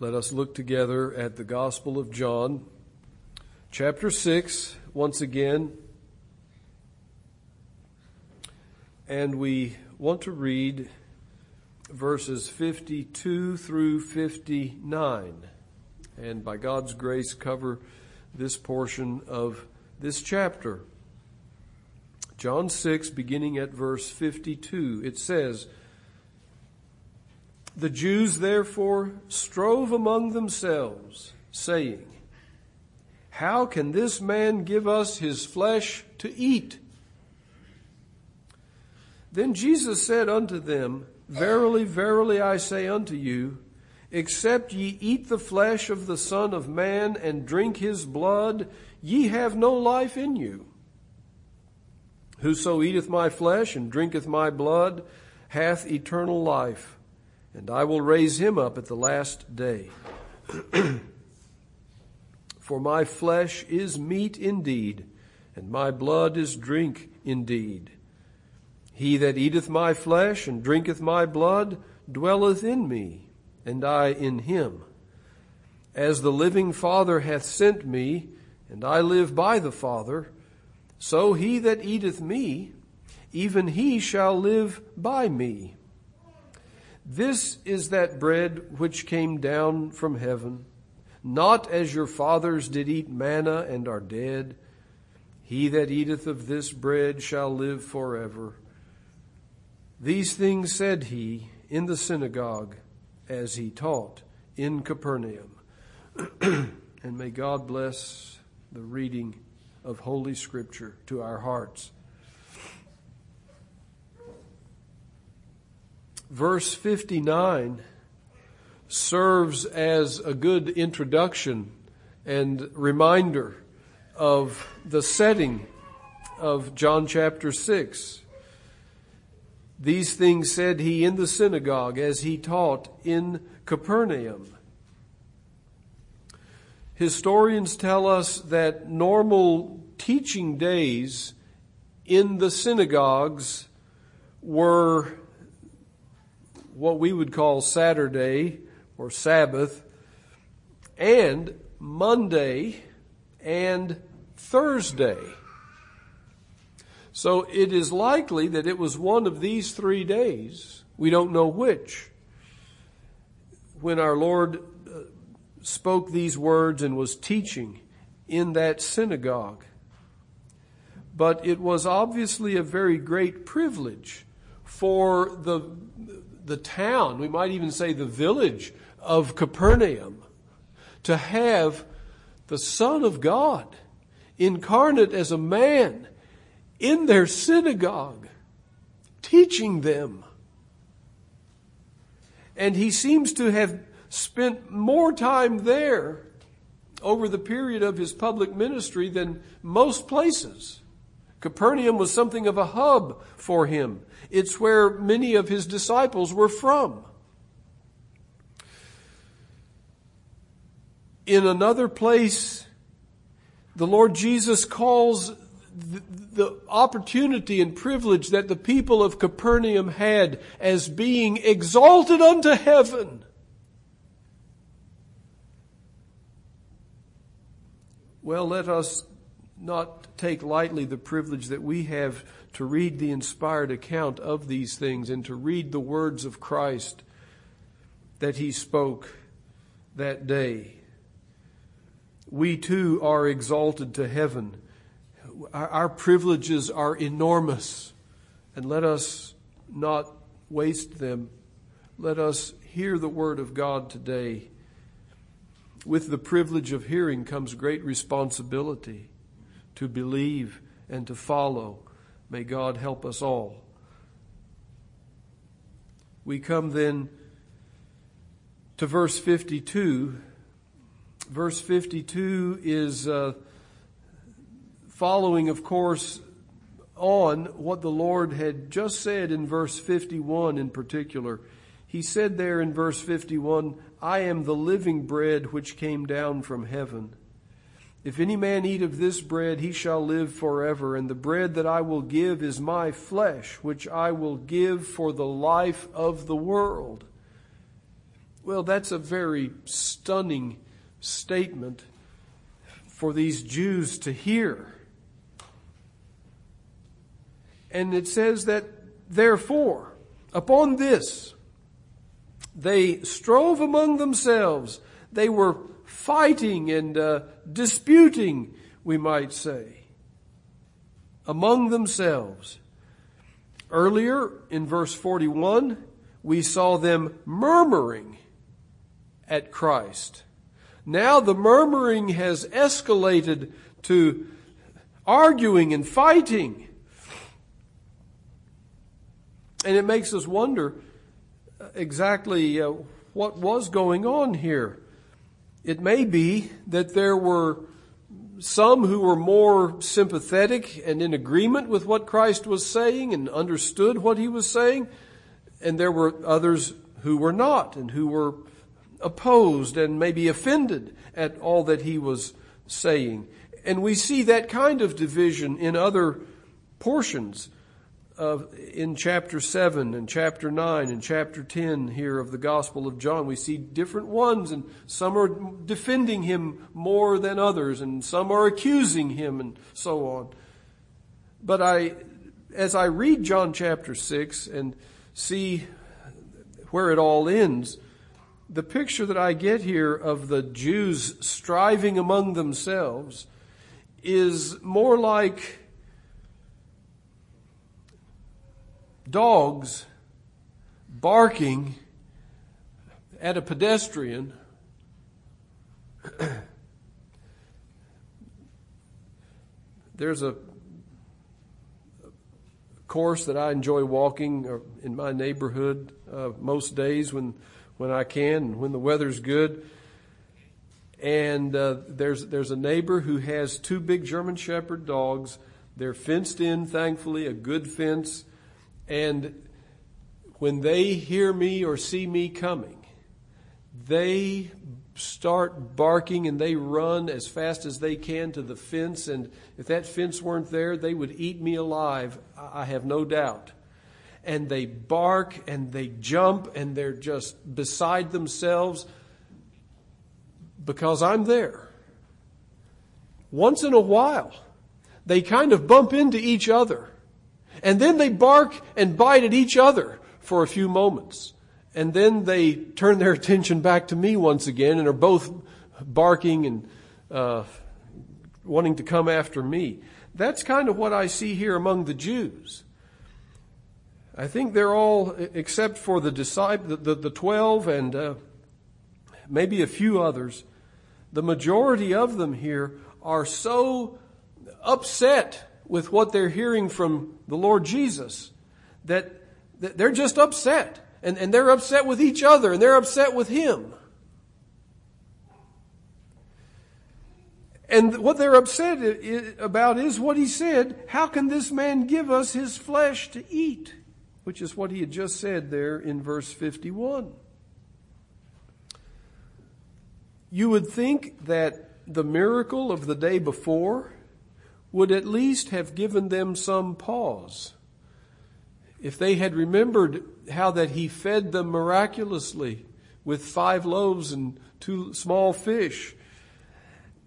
Let us look together at the Gospel of John, chapter 6, once again. And we want to read verses 52 through 59. And by God's grace, cover this portion of this chapter. John 6, beginning at verse 52, it says, The Jews therefore strove among themselves, saying, How can this man give us his flesh to eat? Then Jesus said unto them, Verily, verily, I say unto you, except ye eat the flesh of the Son of Man and drink his blood, ye have no life in you. Whoso eateth my flesh and drinketh my blood hath eternal life, and I will raise him up at the last day. For my flesh is meat indeed, and my blood is drink indeed. He that eateth my flesh and drinketh my blood dwelleth in me, and I in him. As the living Father hath sent me, and I live by the Father, so he that eateth me, even he shall live by me. This is that bread which came down from heaven, not as your fathers did eat manna and are dead. He that eateth of this bread shall live forever. These things said he in the synagogue as he taught in Capernaum. and may God bless the reading of Holy Scripture to our hearts. Verse 59 serves as a good introduction and reminder of the setting of John chapter 6. These things said he in the synagogue as he taught in Capernaum. Historians tell us that normal teaching days in the synagogues were what we would call Saturday or Sabbath and Monday and Thursday. So it is likely that it was one of these three days. We don't know which. When our Lord uh, spoke these words and was teaching in that synagogue. But it was obviously a very great privilege for the, the town, we might even say the village of Capernaum, to have the Son of God incarnate as a man in their synagogue, teaching them. And he seems to have spent more time there over the period of his public ministry than most places. Capernaum was something of a hub for him. It's where many of his disciples were from. In another place, the Lord Jesus calls the, the, opportunity and privilege that the people of Capernaum had as being exalted unto heaven. Well, let us not take lightly the privilege that we have to read the inspired account of these things and to read the words of Christ that he spoke that day. We too are exalted to heaven. Our, privileges are enormous and let us not waste them. Let us hear the word of God today with the privilege of hearing comes great responsibility to believe and to follow. May God help us all. We come then to verse 52. Verse 52 is uh, following, of course, on what the Lord had just said in verse 51 in particular. He said there in verse 51, I am the living bread which came down from heaven. If any man eat of this bread, he shall live forever. And the bread that I will give is my flesh, which I will give for the life of the world. Well, that's a very stunning statement for these Jews to hear. And it says that therefore, upon this, they strove among themselves. They were fighting and uh, disputing, we might say, among themselves. Earlier in verse 41, we saw them murmuring at Christ. Now the murmuring has escalated to arguing and fighting. And it makes us wonder exactly uh, what was going on here. It may be that there were some who were more sympathetic and in agreement with what Christ was saying and understood what he was saying, and there were others who were not and who were opposed and maybe offended at all that he was saying. And we see that kind of division in other portions of, in chapter 7 and chapter 9 and chapter 10 here of the Gospel of John. We see different ones and some are defending him more than others and some are accusing him and so on. But I, as I read John chapter 6 and see where it all ends, the picture that I get here of the Jews striving among themselves is more like dogs barking at a pedestrian there's a course that I enjoy walking uh, in my neighborhood uh, most days when when I can when the weather's good. And uh, there's there's a neighbor who has two big German Shepherd dogs. They're fenced in, thankfully, a good fence. And when they hear me or see me coming, they start barking and they run as fast as they can to the fence. And if that fence weren't there, they would eat me alive. I have no doubt. And they bark and they jump and they're just beside themselves because I'm there. Once in a while, they kind of bump into each other and then they bark and bite at each other for a few moments. And then they turn their attention back to me once again and are both barking and uh, wanting to come after me. That's kind of what I see here among the Jews. I think they're all, except for the disciple, the, the, the twelve and uh, maybe a few others, the majority of them here are so upset with what they're hearing from the Lord Jesus that, that they're just upset. And, and they're upset with each other and they're upset with Him. And what they're upset about is what He said, how can this man give us his flesh to eat? Which is what He had just said there in verse 51. You would think that the miracle of the day before would at least have given them some pause. If they had remembered how that he fed them miraculously with five loaves and two small fish,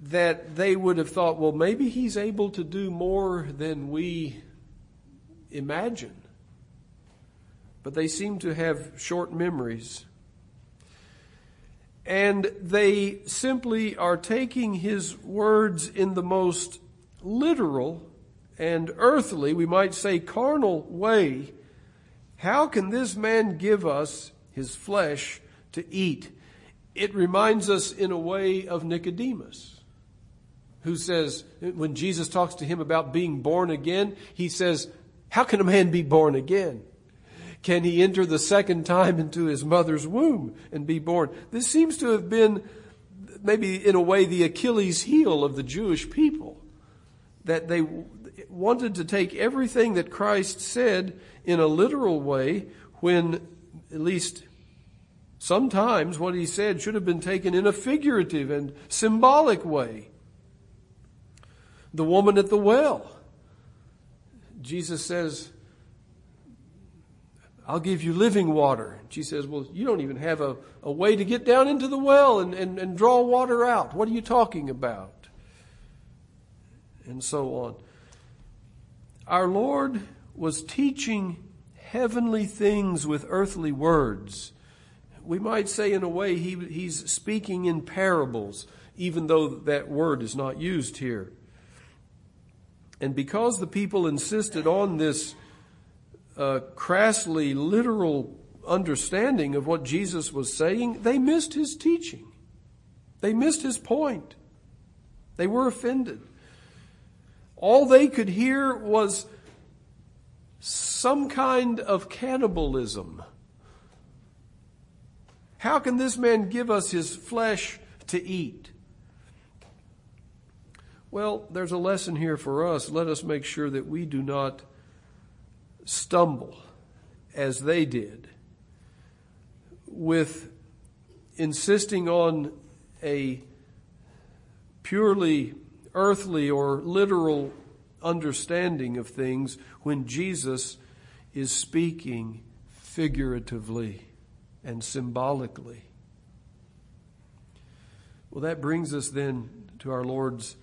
that they would have thought, well, maybe he's able to do more than we imagine. But they seem to have short memories. And they simply are taking his words in the most literal and earthly, we might say carnal way, how can this man give us his flesh to eat? It reminds us in a way of Nicodemus, who says, when Jesus talks to him about being born again, he says, how can a man be born again? Can he enter the second time into his mother's womb and be born? This seems to have been maybe in a way the Achilles heel of the Jewish people that they wanted to take everything that Christ said in a literal way when at least sometimes what he said should have been taken in a figurative and symbolic way. The woman at the well. Jesus says, I'll give you living water. She says, Well, you don't even have a, a way to get down into the well and, and, and draw water out. What are you talking about? And so on. Our Lord was teaching heavenly things with earthly words. We might say, in a way, he, he's speaking in parables, even though that word is not used here. And because the people insisted on this uh, crassly literal understanding of what Jesus was saying, they missed his teaching. They missed his point. They were offended. All they could hear was some kind of cannibalism. How can this man give us his flesh to eat? Well, there's a lesson here for us. Let us make sure that we do not stumble as they did with insisting on a purely earthly or literal understanding of things when Jesus is speaking figuratively and symbolically. Well, that brings us then to our Lord's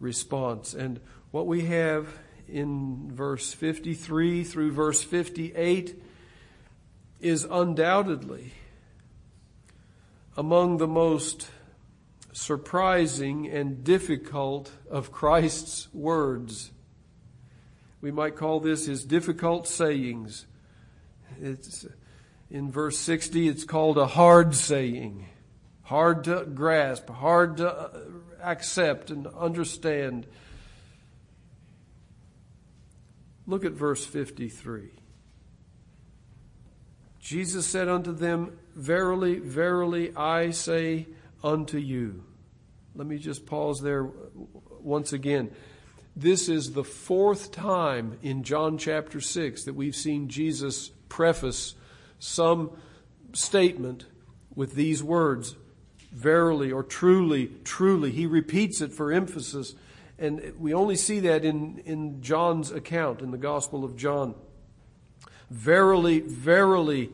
response. And what we have in verse 53 through verse 58 is undoubtedly among the most surprising and difficult of Christ's words. We might call this his difficult sayings. It's in verse 60, it's called a hard saying. Hard to grasp, hard to accept and understand. Look at verse 53. Jesus said unto them, Verily, verily, I say unto you. Let me just pause there once again. This is the fourth time in John chapter 6 that we've seen Jesus preface some statement with these words verily or truly, truly. He repeats it for emphasis. And we only see that in, in John's account, in the Gospel of John. Verily, verily,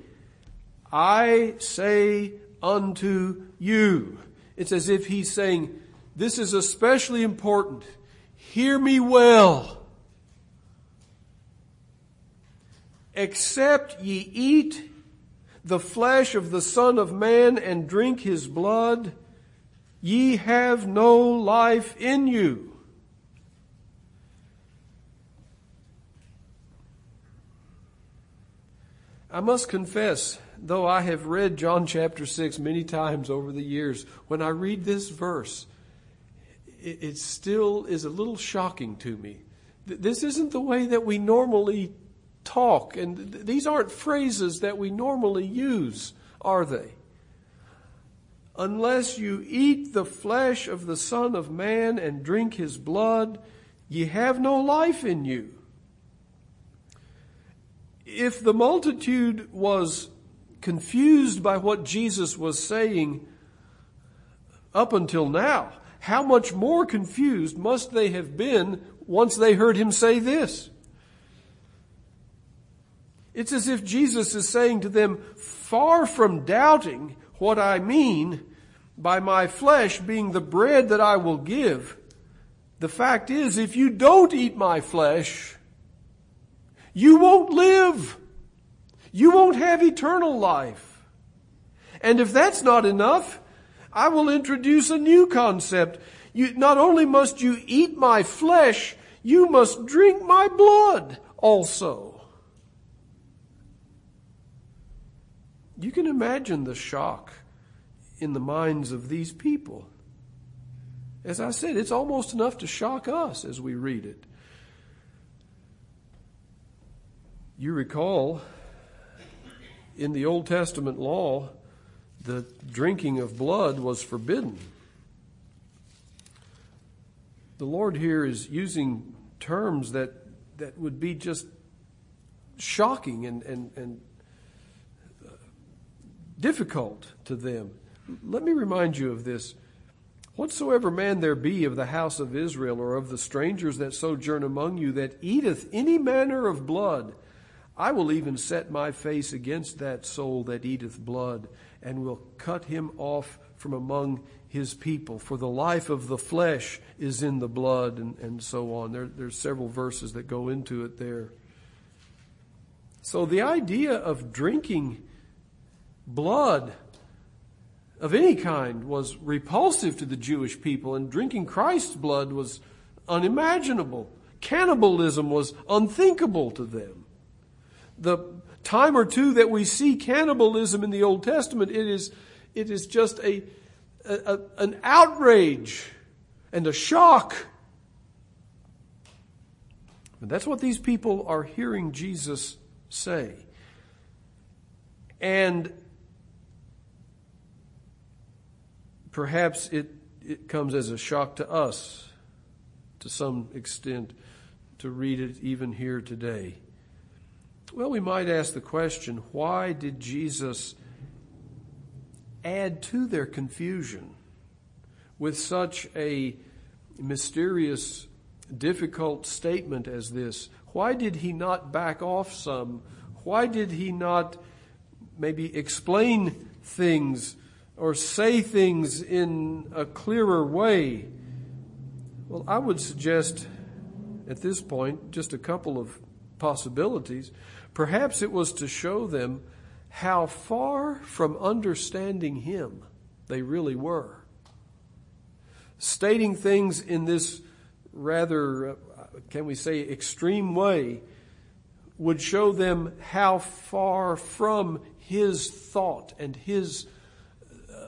I say unto you. It's as if he's saying, this is especially important. Hear me well. Except ye eat the flesh of the Son of Man and drink his blood, ye have no life in you. I must confess, though I have read John chapter 6 many times over the years, when I read this verse, it, it still is a little shocking to me. This isn't the way that we normally talk, and th- these aren't phrases that we normally use, are they? Unless you eat the flesh of the Son of Man and drink his blood, ye have no life in you. If the multitude was confused by what Jesus was saying up until now, how much more confused must they have been once they heard him say this? It's as if Jesus is saying to them, far from doubting what I mean by my flesh being the bread that I will give, the fact is, if you don't eat my flesh, you won't live. You won't have eternal life. And if that's not enough, I will introduce a new concept. You, not only must you eat my flesh, you must drink my blood also. You can imagine the shock in the minds of these people. As I said, it's almost enough to shock us as we read it. You recall in the Old Testament law, the drinking of blood was forbidden. The Lord here is using terms that, that would be just shocking and, and, and uh, difficult to them. Let me remind you of this. Whatsoever man there be of the house of Israel or of the strangers that sojourn among you that eateth any manner of blood, I will even set my face against that soul that eateth blood, and will cut him off from among his people. For the life of the flesh is in the blood, and, and so on. There, there's several verses that go into it there. So the idea of drinking blood of any kind was repulsive to the Jewish people, and drinking Christ's blood was unimaginable. Cannibalism was unthinkable to them. The time or two that we see cannibalism in the Old Testament, it is, it is just a, a, a an outrage and a shock. And that's what these people are hearing Jesus say. And perhaps it, it comes as a shock to us to some extent to read it even here today. Well, we might ask the question why did Jesus add to their confusion with such a mysterious, difficult statement as this? Why did he not back off some? Why did he not maybe explain things or say things in a clearer way? Well, I would suggest at this point just a couple of possibilities. Perhaps it was to show them how far from understanding Him they really were. Stating things in this rather, uh, can we say, extreme way would show them how far from His thought and His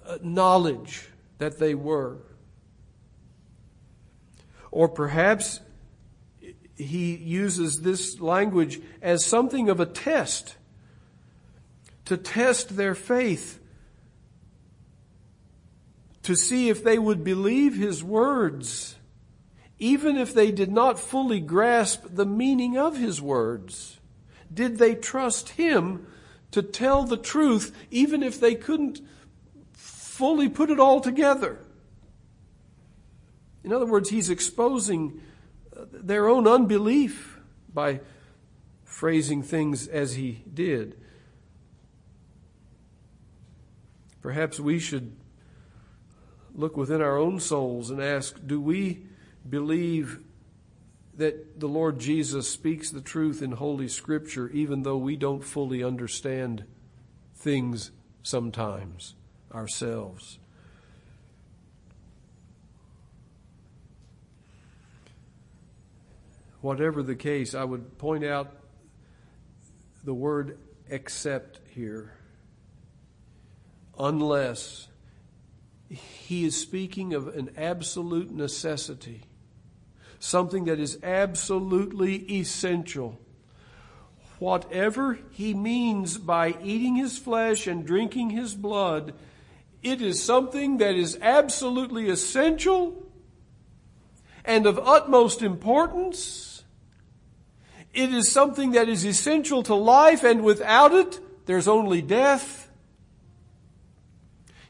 uh, knowledge that they were. Or perhaps he uses this language as something of a test to test their faith, to see if they would believe his words, even if they did not fully grasp the meaning of his words. Did they trust him to tell the truth, even if they couldn't fully put it all together? In other words, he's exposing their own unbelief by phrasing things as he did. Perhaps we should look within our own souls and ask do we believe that the Lord Jesus speaks the truth in Holy Scripture, even though we don't fully understand things sometimes ourselves? Whatever the case, I would point out the word except here. Unless he is speaking of an absolute necessity, something that is absolutely essential. Whatever he means by eating his flesh and drinking his blood, it is something that is absolutely essential and of utmost importance it is something that is essential to life and without it, there's only death.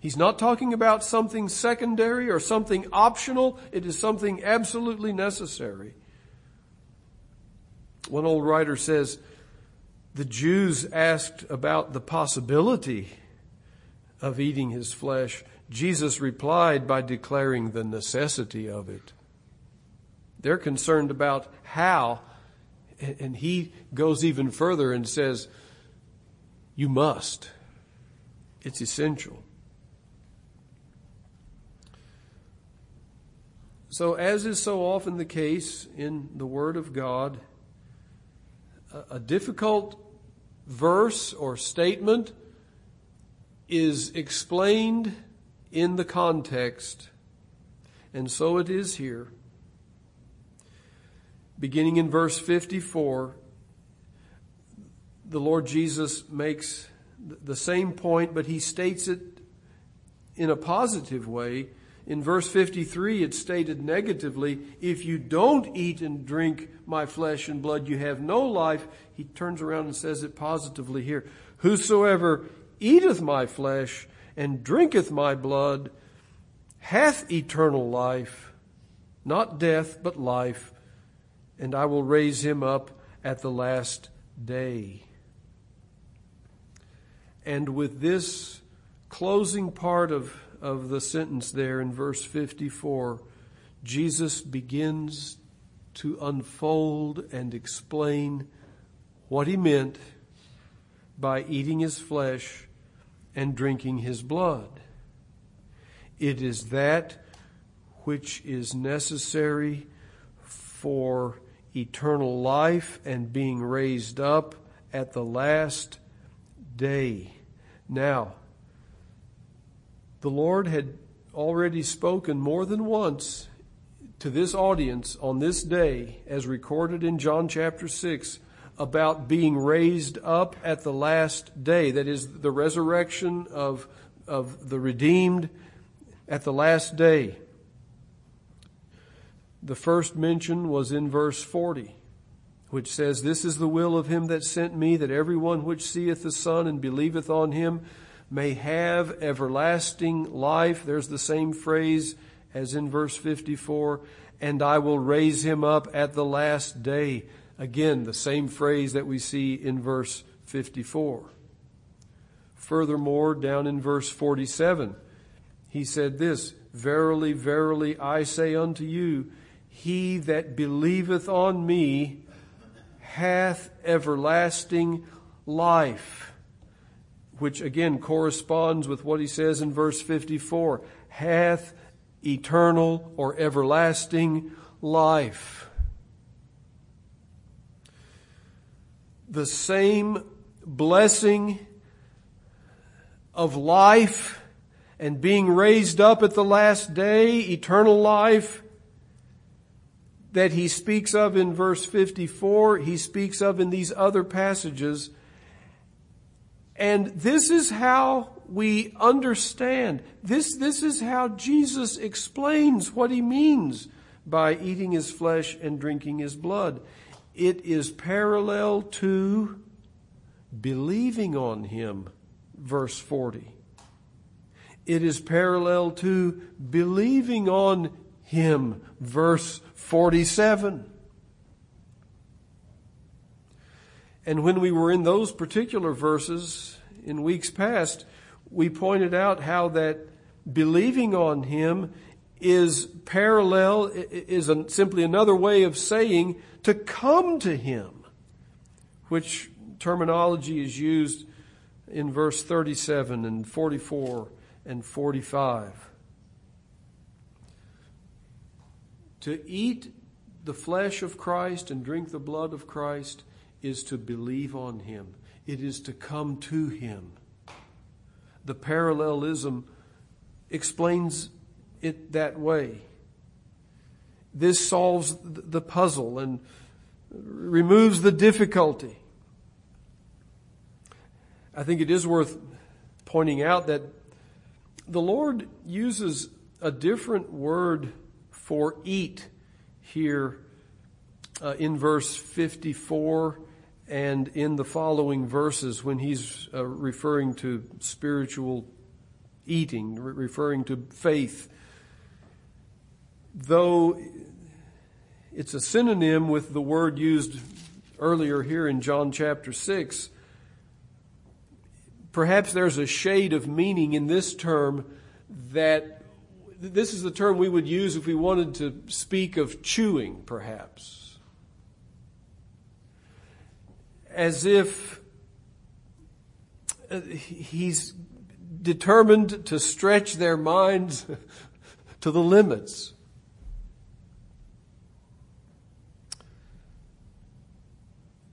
He's not talking about something secondary or something optional. It is something absolutely necessary. One old writer says, the Jews asked about the possibility of eating his flesh. Jesus replied by declaring the necessity of it. They're concerned about how and he goes even further and says, You must. It's essential. So, as is so often the case in the Word of God, a difficult verse or statement is explained in the context, and so it is here beginning in verse 54, the Lord Jesus makes the same point, but he states it in a positive way. In verse 53, it's stated negatively, if you don't eat and drink my flesh and blood, you have no life. He turns around and says it positively here. Whosoever eateth my flesh and drinketh my blood hath eternal life, not death, but life and I will raise him up at the last day. And with this closing part of, of the sentence there in verse 54, Jesus begins to unfold and explain what he meant by eating his flesh and drinking his blood. It is that which is necessary for eternal life and being raised up at the last day. Now, the Lord had already spoken more than once to this audience on this day, as recorded in John chapter 6, about being raised up at the last day. That is the resurrection of, of the redeemed at the last day. The first mention was in verse 40, which says, This is the will of him that sent me, that everyone which seeth the Son and believeth on him may have everlasting life. There's the same phrase as in verse 54, and I will raise him up at the last day. Again, the same phrase that we see in verse 54. Furthermore, down in verse 47, he said this, Verily, verily, I say unto you, he that believeth on me hath everlasting life. Which again corresponds with what he says in verse 54. Hath eternal or everlasting life. The same blessing of life and being raised up at the last day, eternal life, that he speaks of in verse 54, he speaks of in these other passages. And this is how we understand. This, this is how Jesus explains what he means by eating his flesh and drinking his blood. It is parallel to believing on him, verse 40. It is parallel to believing on him, verse 47. And when we were in those particular verses in weeks past, we pointed out how that believing on Him is parallel, is simply another way of saying to come to Him, which terminology is used in verse 37 and 44 and 45. To eat the flesh of Christ and drink the blood of Christ is to believe on Him. It is to come to Him. The parallelism explains it that way. This solves the puzzle and removes the difficulty. I think it is worth pointing out that the Lord uses a different word for eat here uh, in verse 54 and in the following verses when he's uh, referring to spiritual eating, re- referring to faith. Though it's a synonym with the word used earlier here in John chapter 6, perhaps there's a shade of meaning in this term that this is the term we would use if we wanted to speak of chewing, perhaps. As if uh, he's determined to stretch their minds to the limits.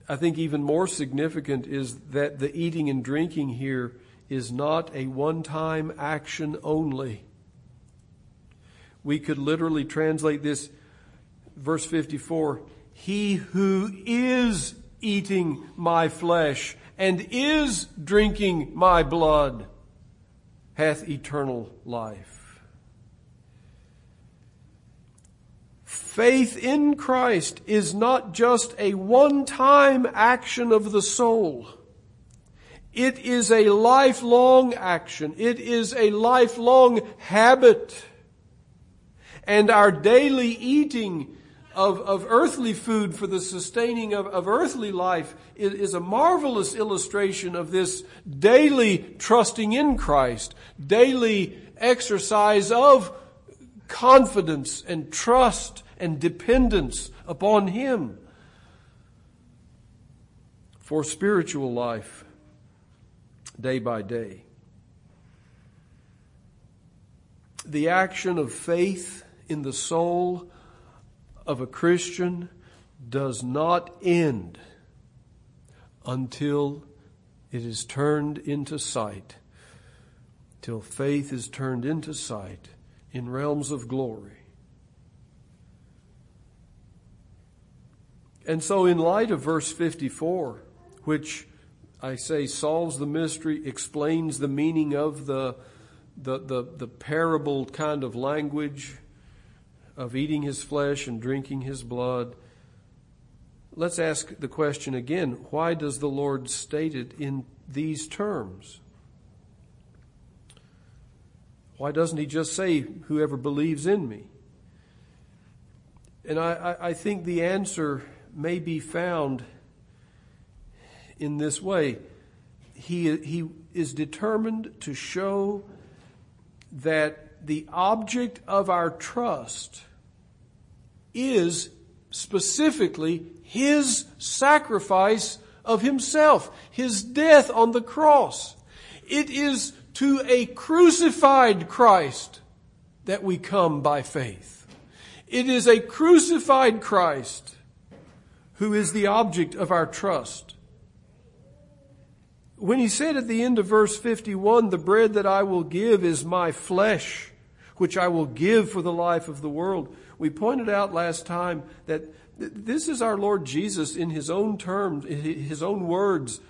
I think even more significant is that the eating and drinking here is not a one time action only. We could literally translate this verse 54 He who is eating my flesh and is drinking my blood hath eternal life. Faith in Christ is not just a one-time action of the soul. It is a lifelong action. It is a lifelong habit and our daily eating of, of earthly food for the sustaining of, of earthly life is, is a marvelous illustration of this daily trusting in Christ, daily exercise of confidence and trust and dependence upon Him for spiritual life day by day. The action of faith in the soul of a Christian does not end until it is turned into sight, till faith is turned into sight in realms of glory. And so, in light of verse 54, which I say solves the mystery, explains the meaning of the, the, the, the parable kind of language of eating his flesh and drinking his blood. Let's ask the question again why does the Lord state it in these terms? Why doesn't he just say, whoever believes in me? And I, I, think the answer may be found in this way. He, he is determined to show that the object of our trust is specifically His sacrifice of Himself, His death on the cross. It is to a crucified Christ that we come by faith. It is a crucified Christ who is the object of our trust. When he said at the end of verse 51, the bread that I will give is my flesh, which I will give for the life of the world. We pointed out last time that this is our Lord Jesus in his own terms, his own words,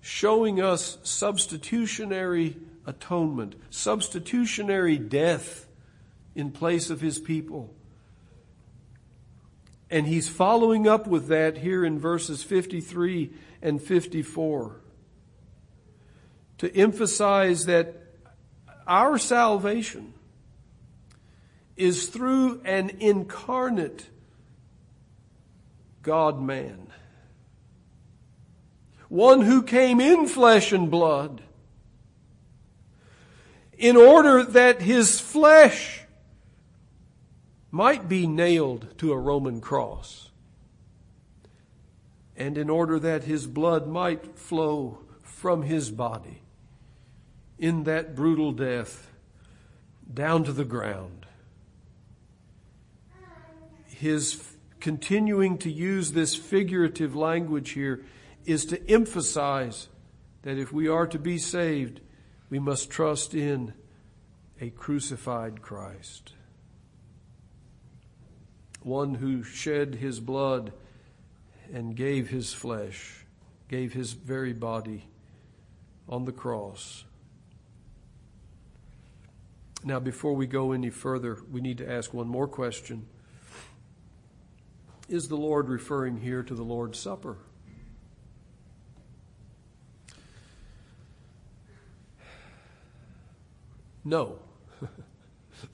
showing us substitutionary atonement, substitutionary death in place of his people. And he's following up with that here in verses 53 and 54 to emphasize that our salvation is through an incarnate God man. One who came in flesh and blood in order that his flesh might be nailed to a Roman cross and in order that his blood might flow from his body in that brutal death down to the ground his continuing to use this figurative language here is to emphasize that if we are to be saved, we must trust in a crucified Christ. One who shed his blood and gave his flesh, gave his very body on the cross. Now, before we go any further, we need to ask one more question. Is the Lord referring here to the Lord's Supper? No.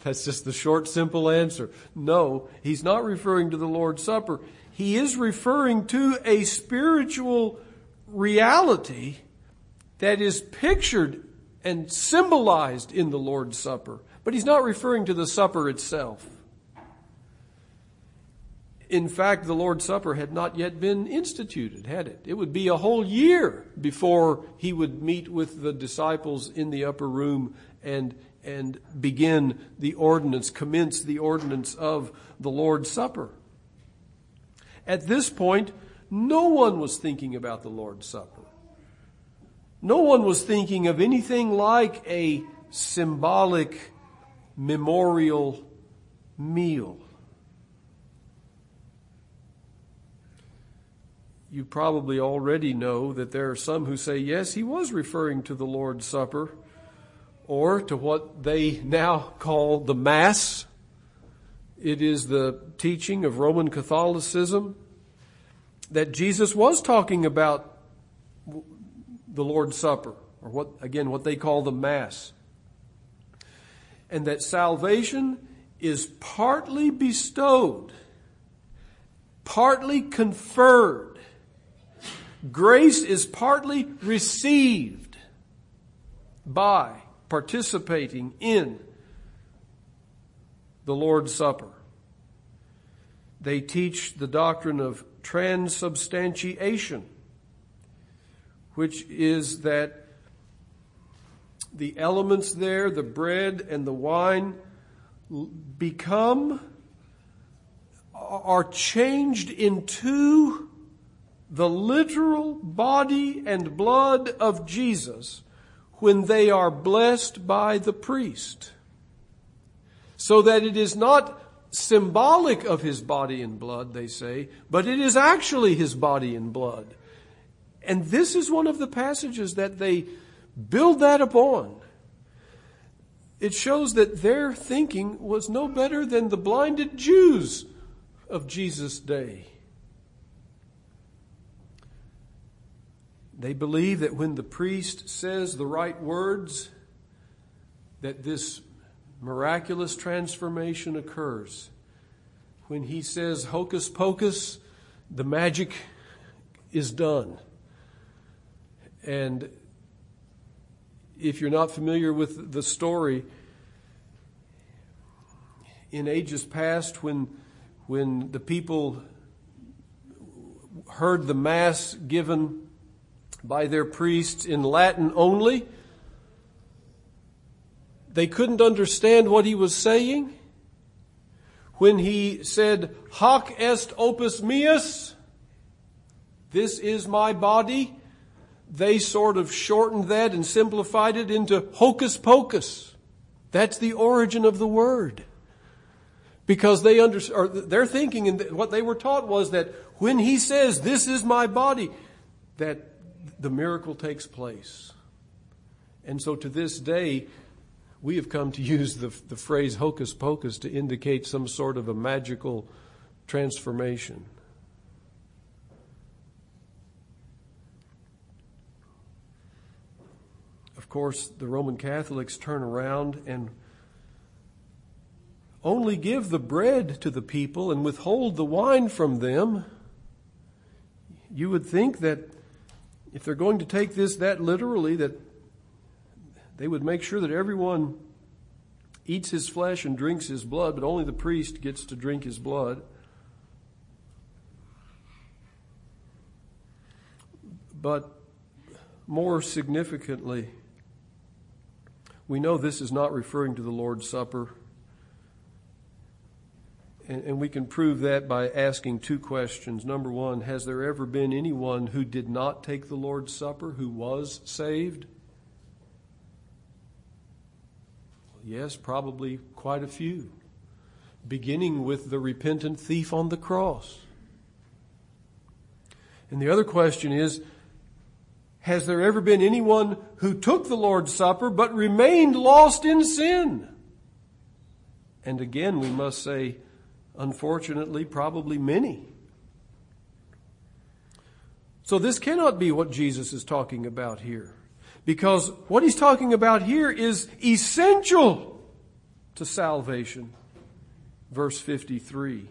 That's just the short, simple answer. No, he's not referring to the Lord's Supper. He is referring to a spiritual reality that is pictured and symbolized in the Lord's Supper. But he's not referring to the supper itself. In fact, the Lord's Supper had not yet been instituted, had it? It would be a whole year before he would meet with the disciples in the upper room and, and begin the ordinance, commence the ordinance of the Lord's Supper. At this point, no one was thinking about the Lord's Supper. No one was thinking of anything like a symbolic memorial meal. You probably already know that there are some who say, yes, he was referring to the Lord's Supper or to what they now call the Mass. It is the teaching of Roman Catholicism that Jesus was talking about the Lord's Supper, or what, again, what they call the Mass. And that salvation is partly bestowed partly conferred. Grace is partly received by participating in the Lord's Supper. They teach the doctrine of transubstantiation, which is that the elements there, the bread and the wine, become, are changed into the literal body and blood of Jesus when they are blessed by the priest. So that it is not symbolic of his body and blood, they say, but it is actually his body and blood. And this is one of the passages that they build that upon. It shows that their thinking was no better than the blinded Jews of Jesus' day. They believe that when the priest says the right words, that this miraculous transformation occurs. When he says hocus pocus, the magic is done. And if you're not familiar with the story, in ages past when, when the people heard the Mass given by their priests in Latin only, they couldn't understand what he was saying. When he said, Hoc est opus meus, this is my body, they sort of shortened that and simplified it into hocus pocus. That's the origin of the word. Because they under, or they're thinking and what they were taught was that when he says, this is my body, that the miracle takes place. And so to this day, we have come to use the, the phrase hocus pocus to indicate some sort of a magical transformation. Of course, the Roman Catholics turn around and only give the bread to the people and withhold the wine from them. You would think that if they're going to take this that literally, that they would make sure that everyone eats his flesh and drinks his blood, but only the priest gets to drink his blood. But more significantly, we know this is not referring to the Lord's Supper. And, and, we can prove that by asking two questions. Number one, has there ever been anyone who did not take the Lord's Supper who was saved? Yes, probably quite a few. Beginning with the repentant thief on the cross. And the other question is, has there ever been anyone who took the Lord's Supper but remained lost in sin? And again, we must say, unfortunately, probably many. So this cannot be what Jesus is talking about here. Because what he's talking about here is essential to salvation. Verse 53.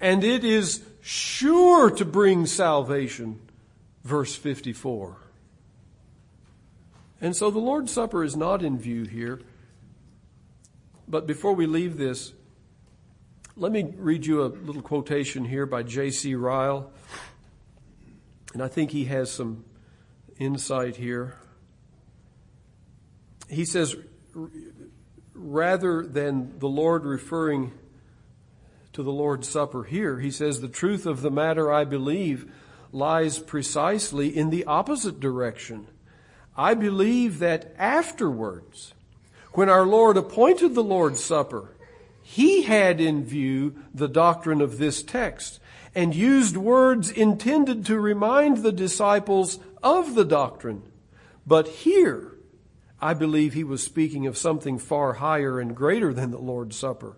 And it is sure to bring salvation. Verse 54. And so the Lord's Supper is not in view here. But before we leave this, let me read you a little quotation here by J.C. Ryle. And I think he has some insight here he says, rather than the Lord referring to the Lord's Supper here, he says, the truth of the matter, I believe, lies precisely in the opposite direction. I believe that afterwards, when our Lord appointed the Lord's Supper, he had in view the doctrine of this text and used words intended to remind the disciples of the doctrine. But here, I believe he was speaking of something far higher and greater than the Lord's Supper.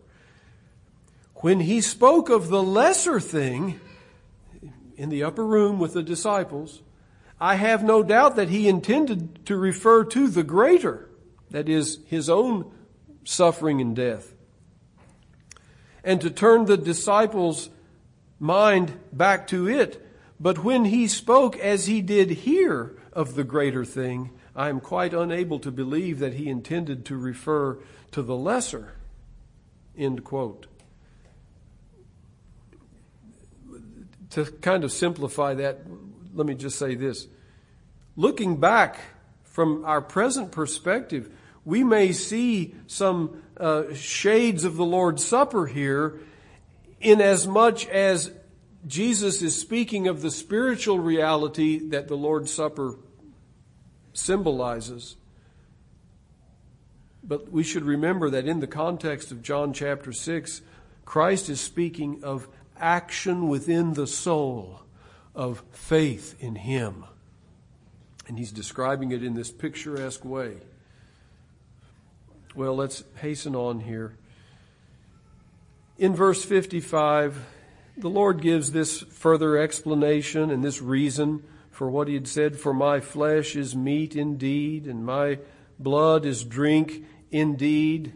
When he spoke of the lesser thing in the upper room with the disciples, I have no doubt that he intended to refer to the greater, that is, his own suffering and death, and to turn the disciples' mind back to it. But when he spoke as he did here of the greater thing, I am quite unable to believe that he intended to refer to the lesser. End quote. To kind of simplify that, let me just say this. Looking back from our present perspective, we may see some uh, shades of the Lord's Supper here in as much as Jesus is speaking of the spiritual reality that the Lord's Supper symbolizes. But we should remember that in the context of John chapter 6, Christ is speaking of action within the soul of faith in Him. And He's describing it in this picturesque way. Well, let's hasten on here. In verse 55, the Lord gives this further explanation and this reason for what he had said, For my flesh is meat indeed, and my blood is drink indeed.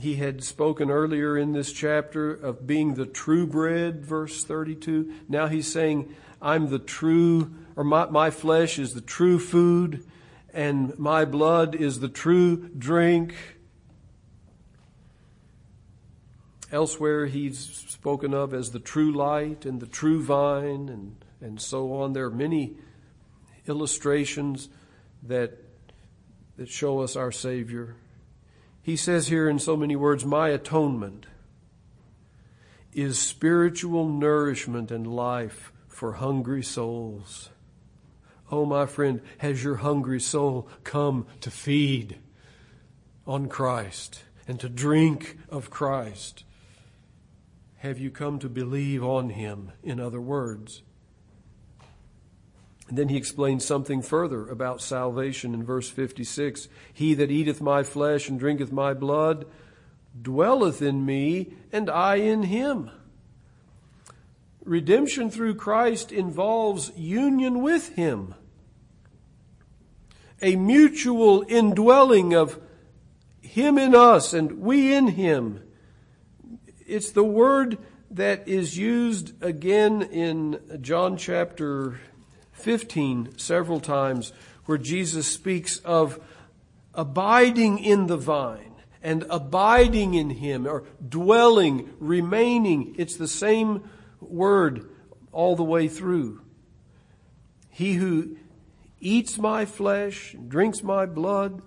He had spoken earlier in this chapter of being the true bread, verse 32. Now he's saying, I'm the true, or my, my flesh is the true food, and my blood is the true drink. Elsewhere, he's spoken of as the true light and the true vine and, and so on. There are many illustrations that, that show us our Savior. He says here in so many words, my atonement is spiritual nourishment and life for hungry souls. Oh, my friend, has your hungry soul come to feed on Christ and to drink of Christ? Have you come to believe on him, in other words? And then he explains something further about salvation in verse 56. He that eateth my flesh and drinketh my blood dwelleth in me, and I in him. Redemption through Christ involves union with him. A mutual indwelling of him in us and we in him it's the word that is used again in John chapter 15 several times where Jesus speaks of abiding in the vine and abiding in him or dwelling, remaining. It's the same word all the way through. He who eats my flesh, drinks my blood,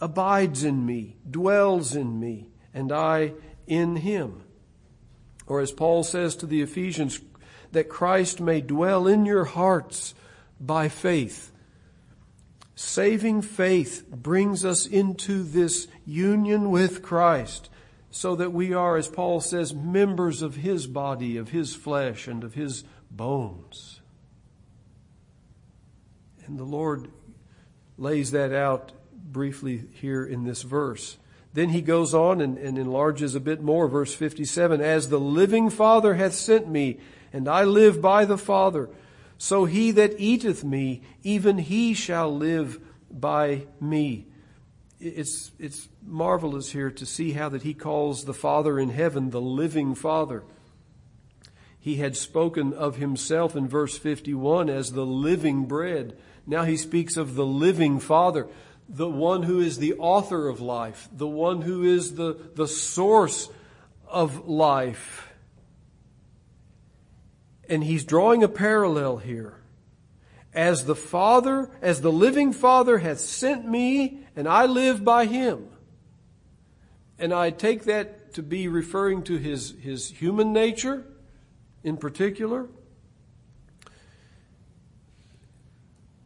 abides in me, dwells in me, and I in him. Or as Paul says to the Ephesians, that Christ may dwell in your hearts by faith. Saving faith brings us into this union with Christ so that we are, as Paul says, members of his body, of his flesh, and of his bones. And the Lord lays that out briefly here in this verse. Then he goes on and, and, enlarges a bit more, verse 57, As the living Father hath sent me, and I live by the Father, so he that eateth me, even he shall live by me. It's, it's marvelous here to see how that he calls the Father in heaven the living Father. He had spoken of himself in verse 51 as the living bread. Now he speaks of the living Father the one who is the author of life, the one who is the, the source of life. And he's drawing a parallel here. As the Father, as the living Father hath sent me, and I live by him. And I take that to be referring to his, his human nature in particular.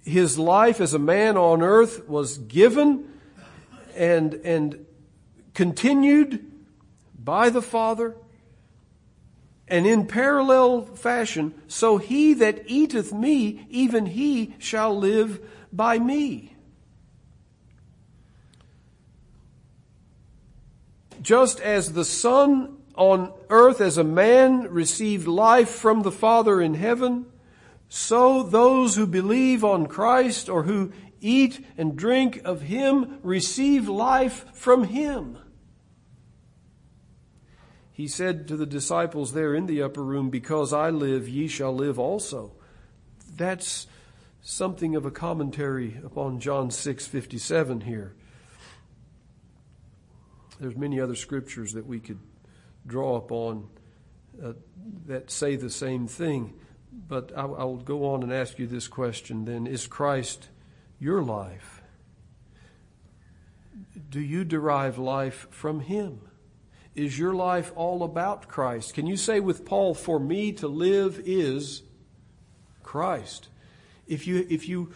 His life as a man on earth was given and, and continued by the Father. And in parallel fashion, so he that eateth me, even he shall live by me. Just as the Son on earth as a man received life from the Father in heaven, so those who believe on Christ or who eat and drink of Him receive life from Him. He said to the disciples there in the upper room, Because I live, ye shall live also. That's something of a commentary upon John 6:57 here. There's many other scriptures that we could draw upon uh, that say the same thing, but I, I will go on and ask you this question then: Is Christ your life? Do you derive life from Him? Is your life all about Christ? Can you say with Paul, for me to live is Christ? If you, if you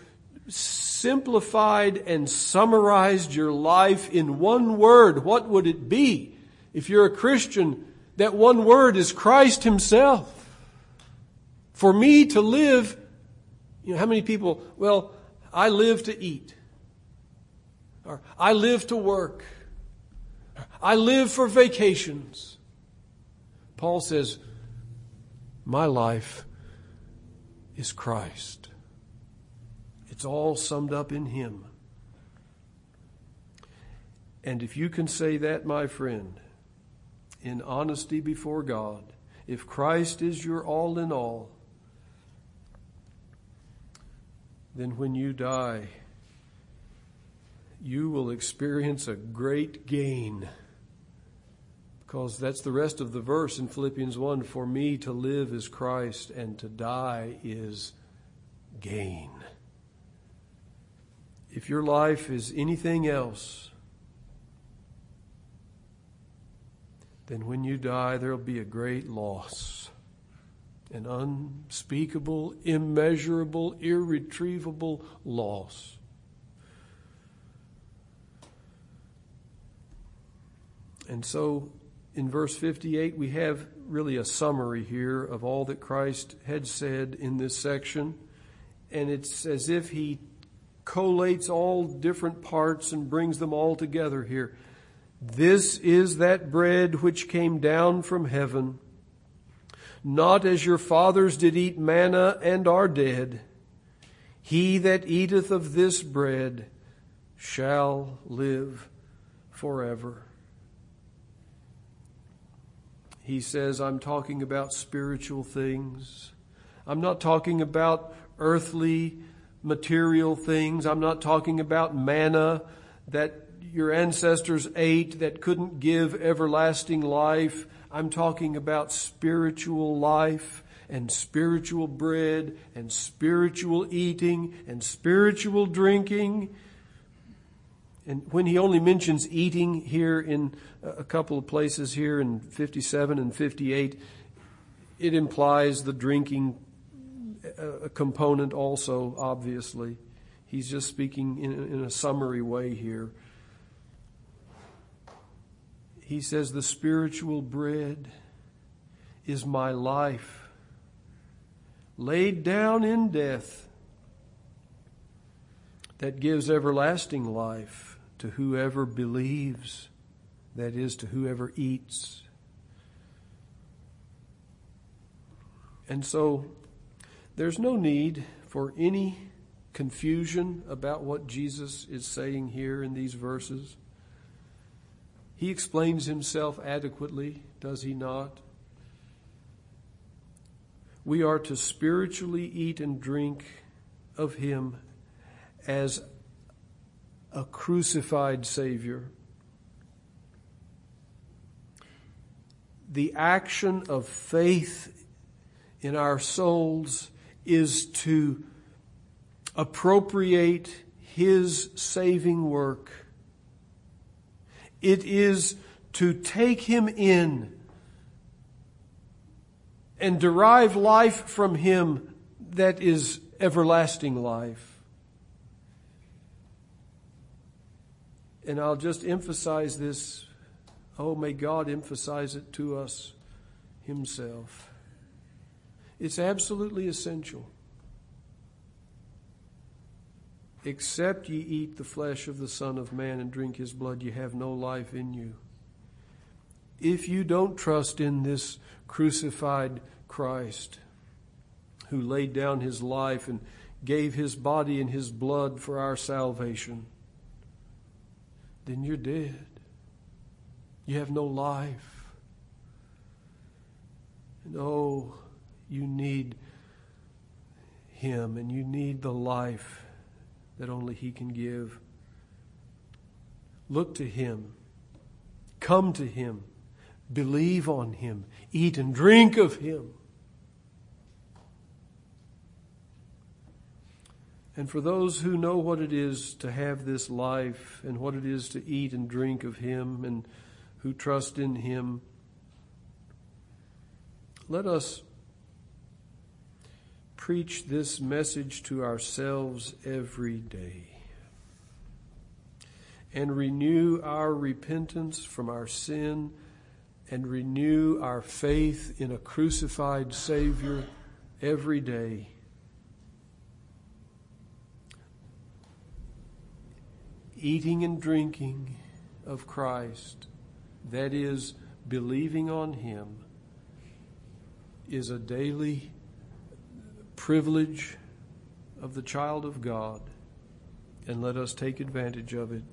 simplified and summarized your life in one word, what would it be? If you're a Christian, that one word is Christ Himself. For me to live, you know, how many people, well, I live to eat. Or I live to work. I live for vacations. Paul says, My life is Christ. It's all summed up in Him. And if you can say that, my friend, in honesty before God, if Christ is your all in all, then when you die, you will experience a great gain because that's the rest of the verse in Philippians 1 For me to live is Christ, and to die is gain. If your life is anything else, then when you die, there'll be a great loss, an unspeakable, immeasurable, irretrievable loss. And so in verse 58, we have really a summary here of all that Christ had said in this section. And it's as if he collates all different parts and brings them all together here. This is that bread which came down from heaven, not as your fathers did eat manna and are dead. He that eateth of this bread shall live forever. He says, I'm talking about spiritual things. I'm not talking about earthly, material things. I'm not talking about manna that your ancestors ate that couldn't give everlasting life. I'm talking about spiritual life and spiritual bread and spiritual eating and spiritual drinking. And when he only mentions eating here in a couple of places here in 57 and 58, it implies the drinking uh, component also, obviously. He's just speaking in, in a summary way here. He says, The spiritual bread is my life, laid down in death, that gives everlasting life to whoever believes, that is, to whoever eats. And so there's no need for any confusion about what Jesus is saying here in these verses. He explains himself adequately, does he not? We are to spiritually eat and drink of him as a crucified Savior. The action of faith in our souls is to appropriate His saving work. It is to take Him in and derive life from Him that is everlasting life. And I'll just emphasize this. Oh, may God emphasize it to us Himself. It's absolutely essential. Except ye eat the flesh of the Son of Man and drink his blood, ye have no life in you. If you don't trust in this crucified Christ, who laid down his life and gave his body and his blood for our salvation, then you're dead. You have no life. And oh, you need Him and you need the life that only He can give. Look to Him. Come to Him. Believe on Him. Eat and drink of Him. And for those who know what it is to have this life and what it is to eat and drink of Him and who trust in Him, let us preach this message to ourselves every day and renew our repentance from our sin and renew our faith in a crucified Savior every day. Eating and drinking of Christ, that is, believing on Him, is a daily privilege of the child of God, and let us take advantage of it